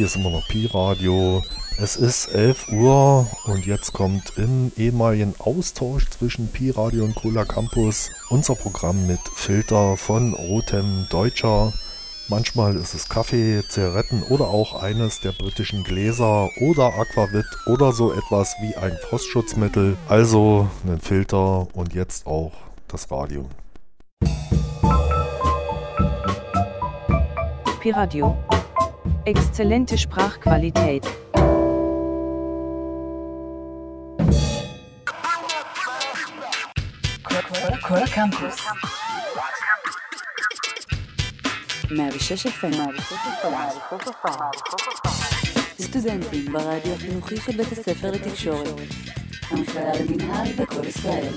Hier ist immer noch Pi-Radio. Es ist 11 Uhr und jetzt kommt im ehemaligen Austausch zwischen Pi-Radio und Cola Campus unser Programm mit Filter von Rotem Deutscher. Manchmal ist es Kaffee, Zigaretten oder auch eines der britischen Gläser oder Aquavit oder so etwas wie ein Frostschutzmittel. Also einen Filter und jetzt auch das Radio. Piradio. Exzellente Sprachqualität. כל הקמפוס. 106 FM. סטודנטים ברדיו החינוכי של בית הספר לתקשורת. המכללה למינהל בכל ישראל.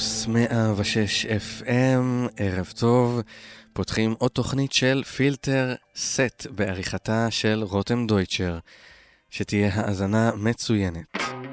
קמפוס 106 FM, ערב טוב. פותחים עוד תוכנית של פילטר סט בעריכתה של רותם דויטשר. שתהיה האזנה מצוינת.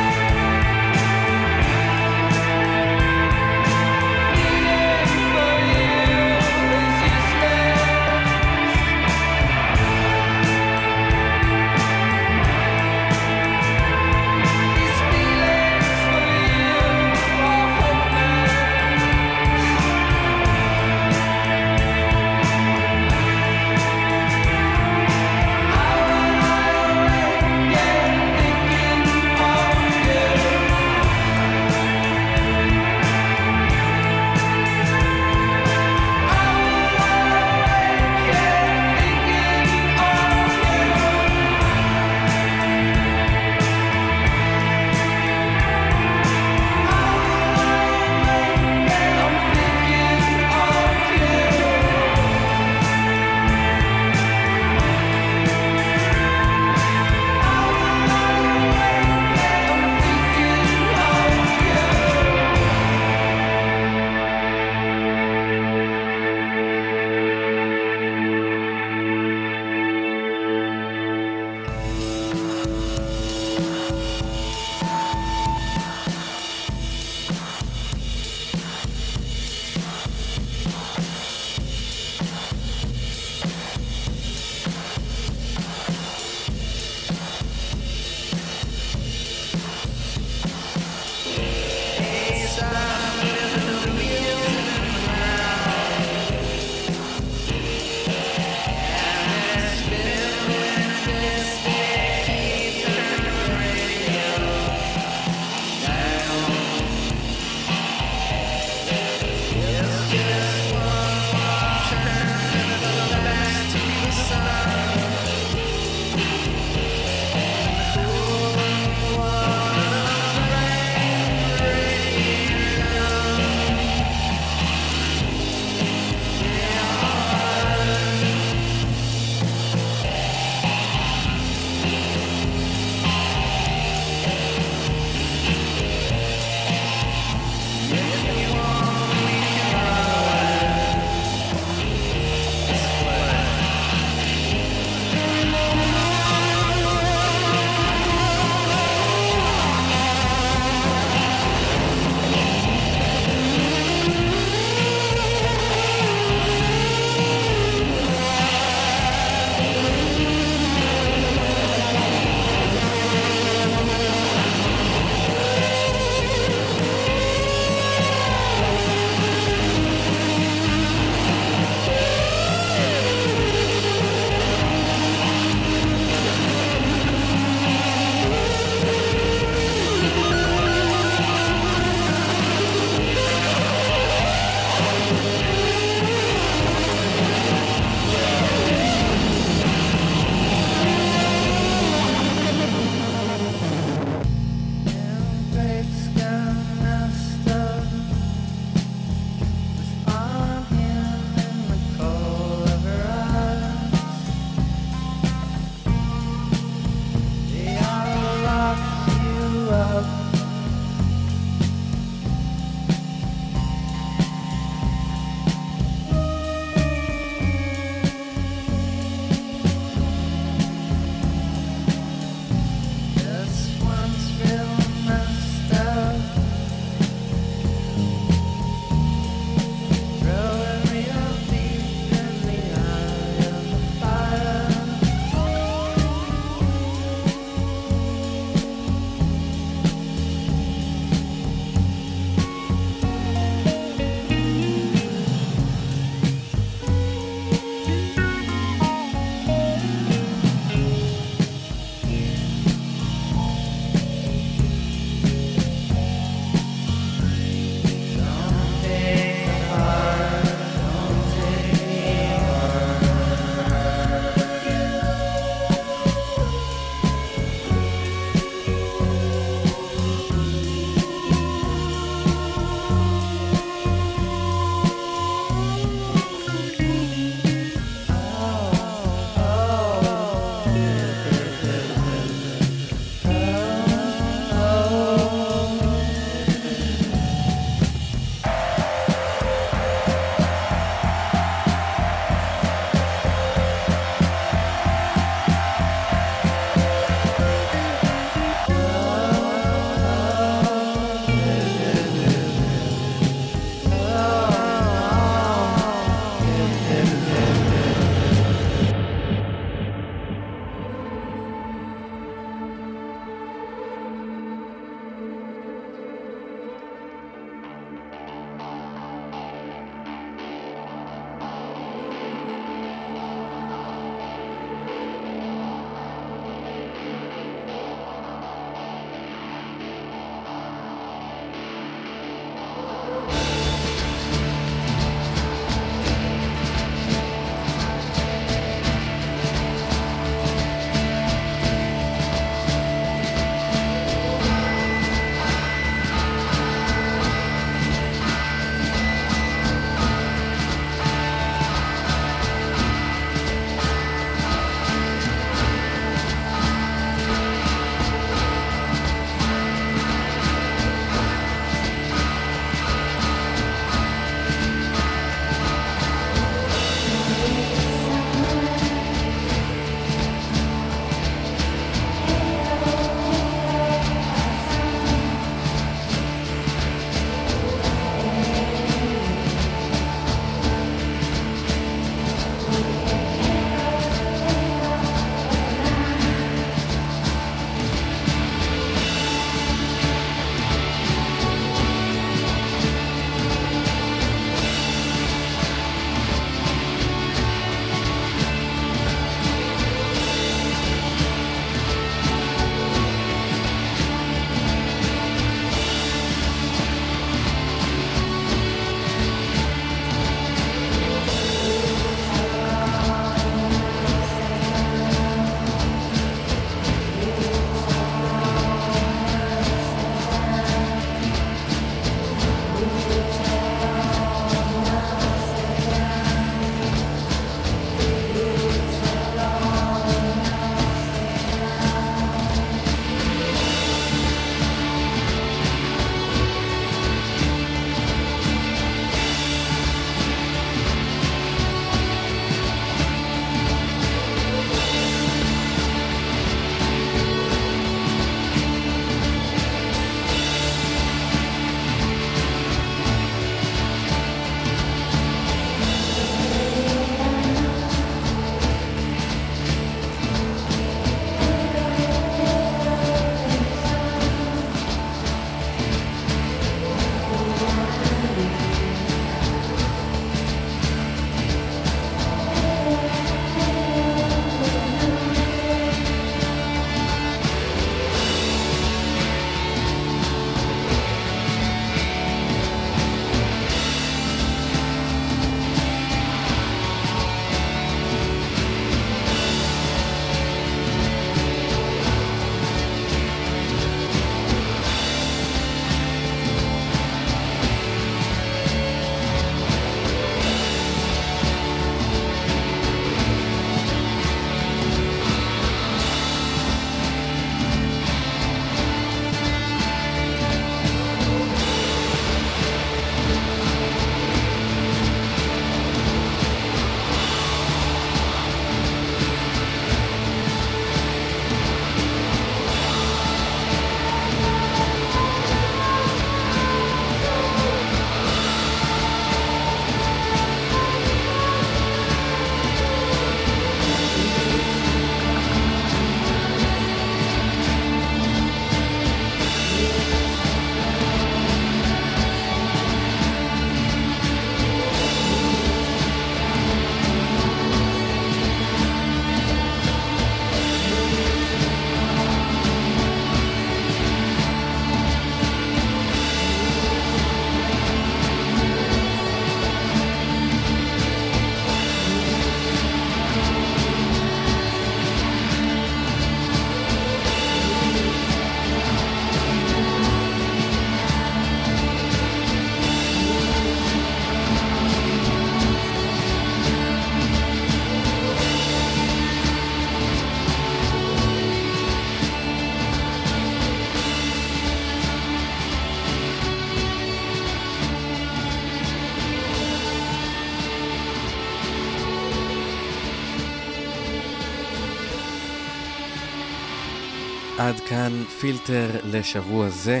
עד כאן פילטר לשבוע זה.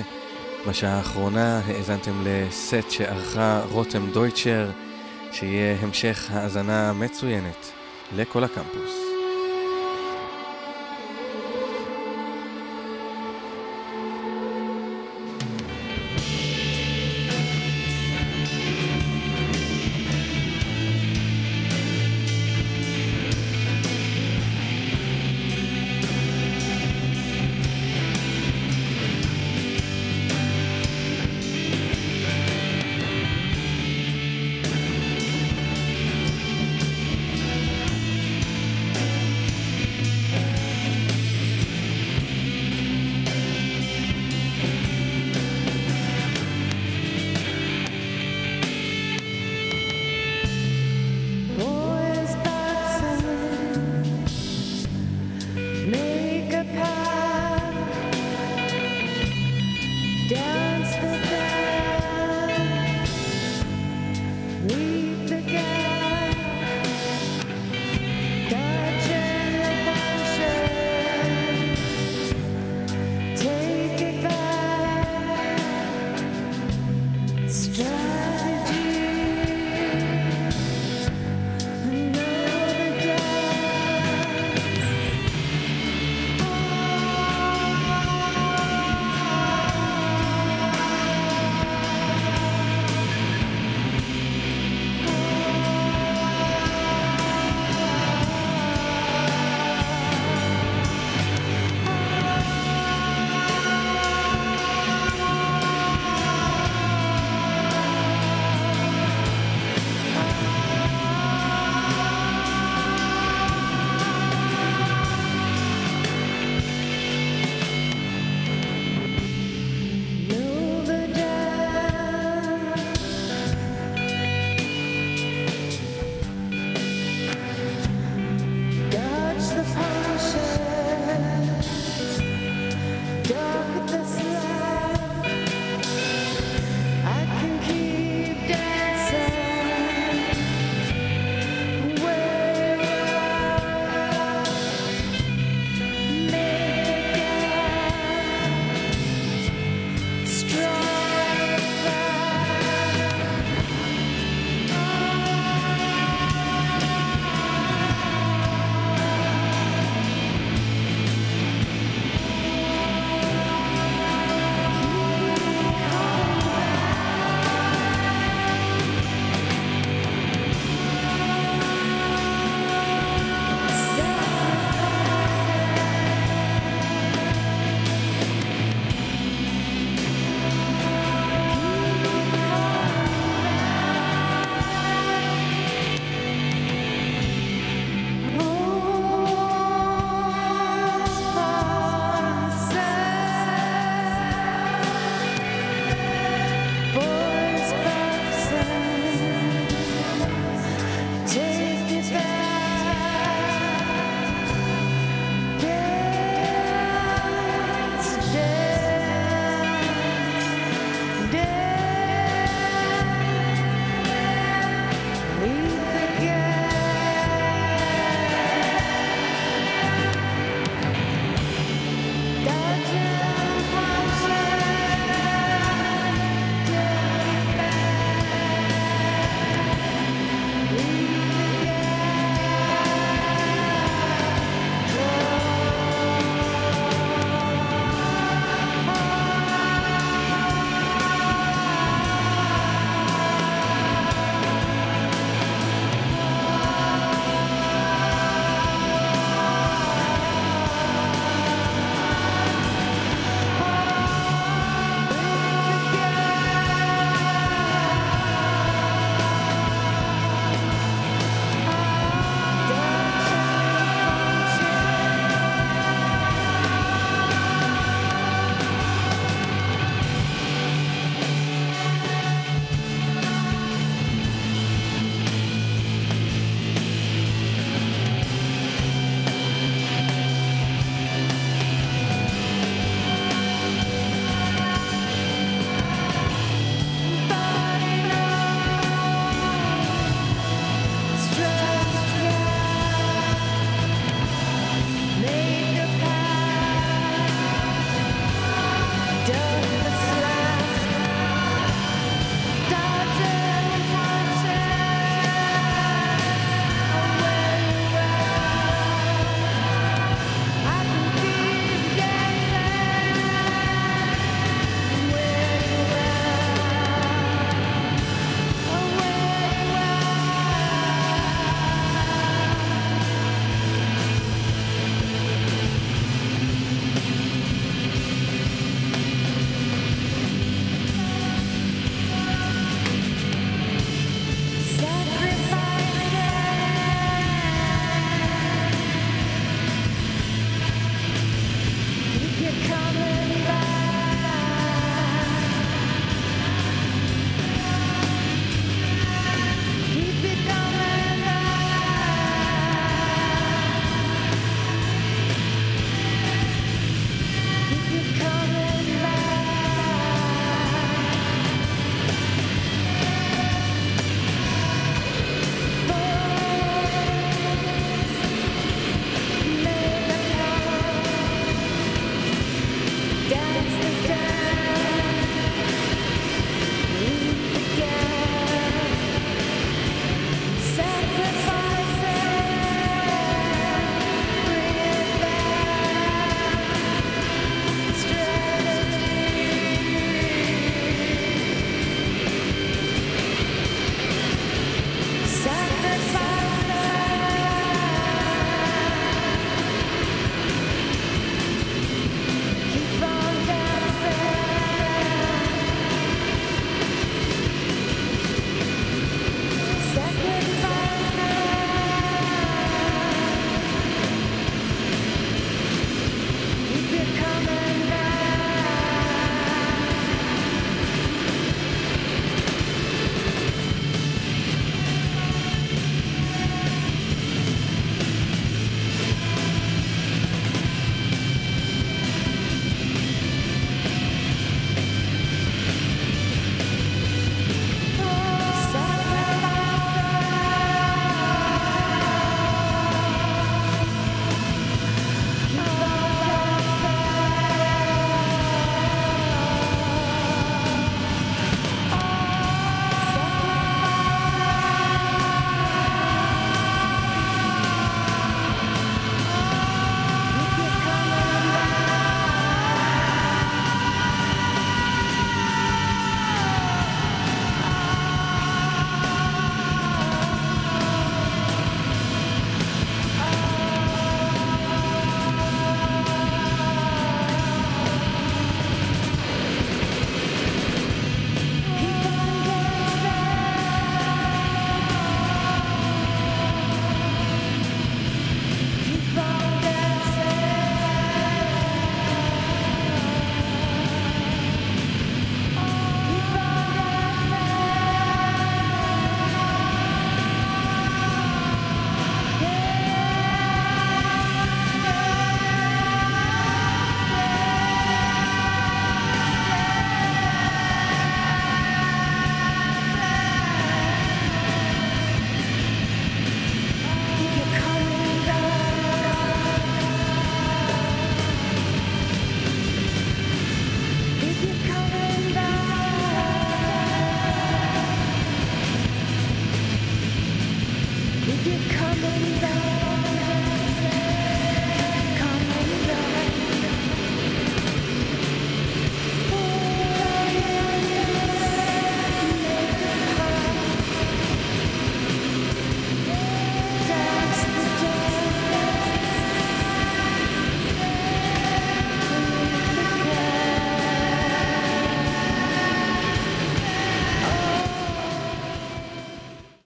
בשעה האחרונה האזנתם לסט שערכה רותם דויטשר, שיהיה המשך האזנה מצוינת לכל הקמפוס.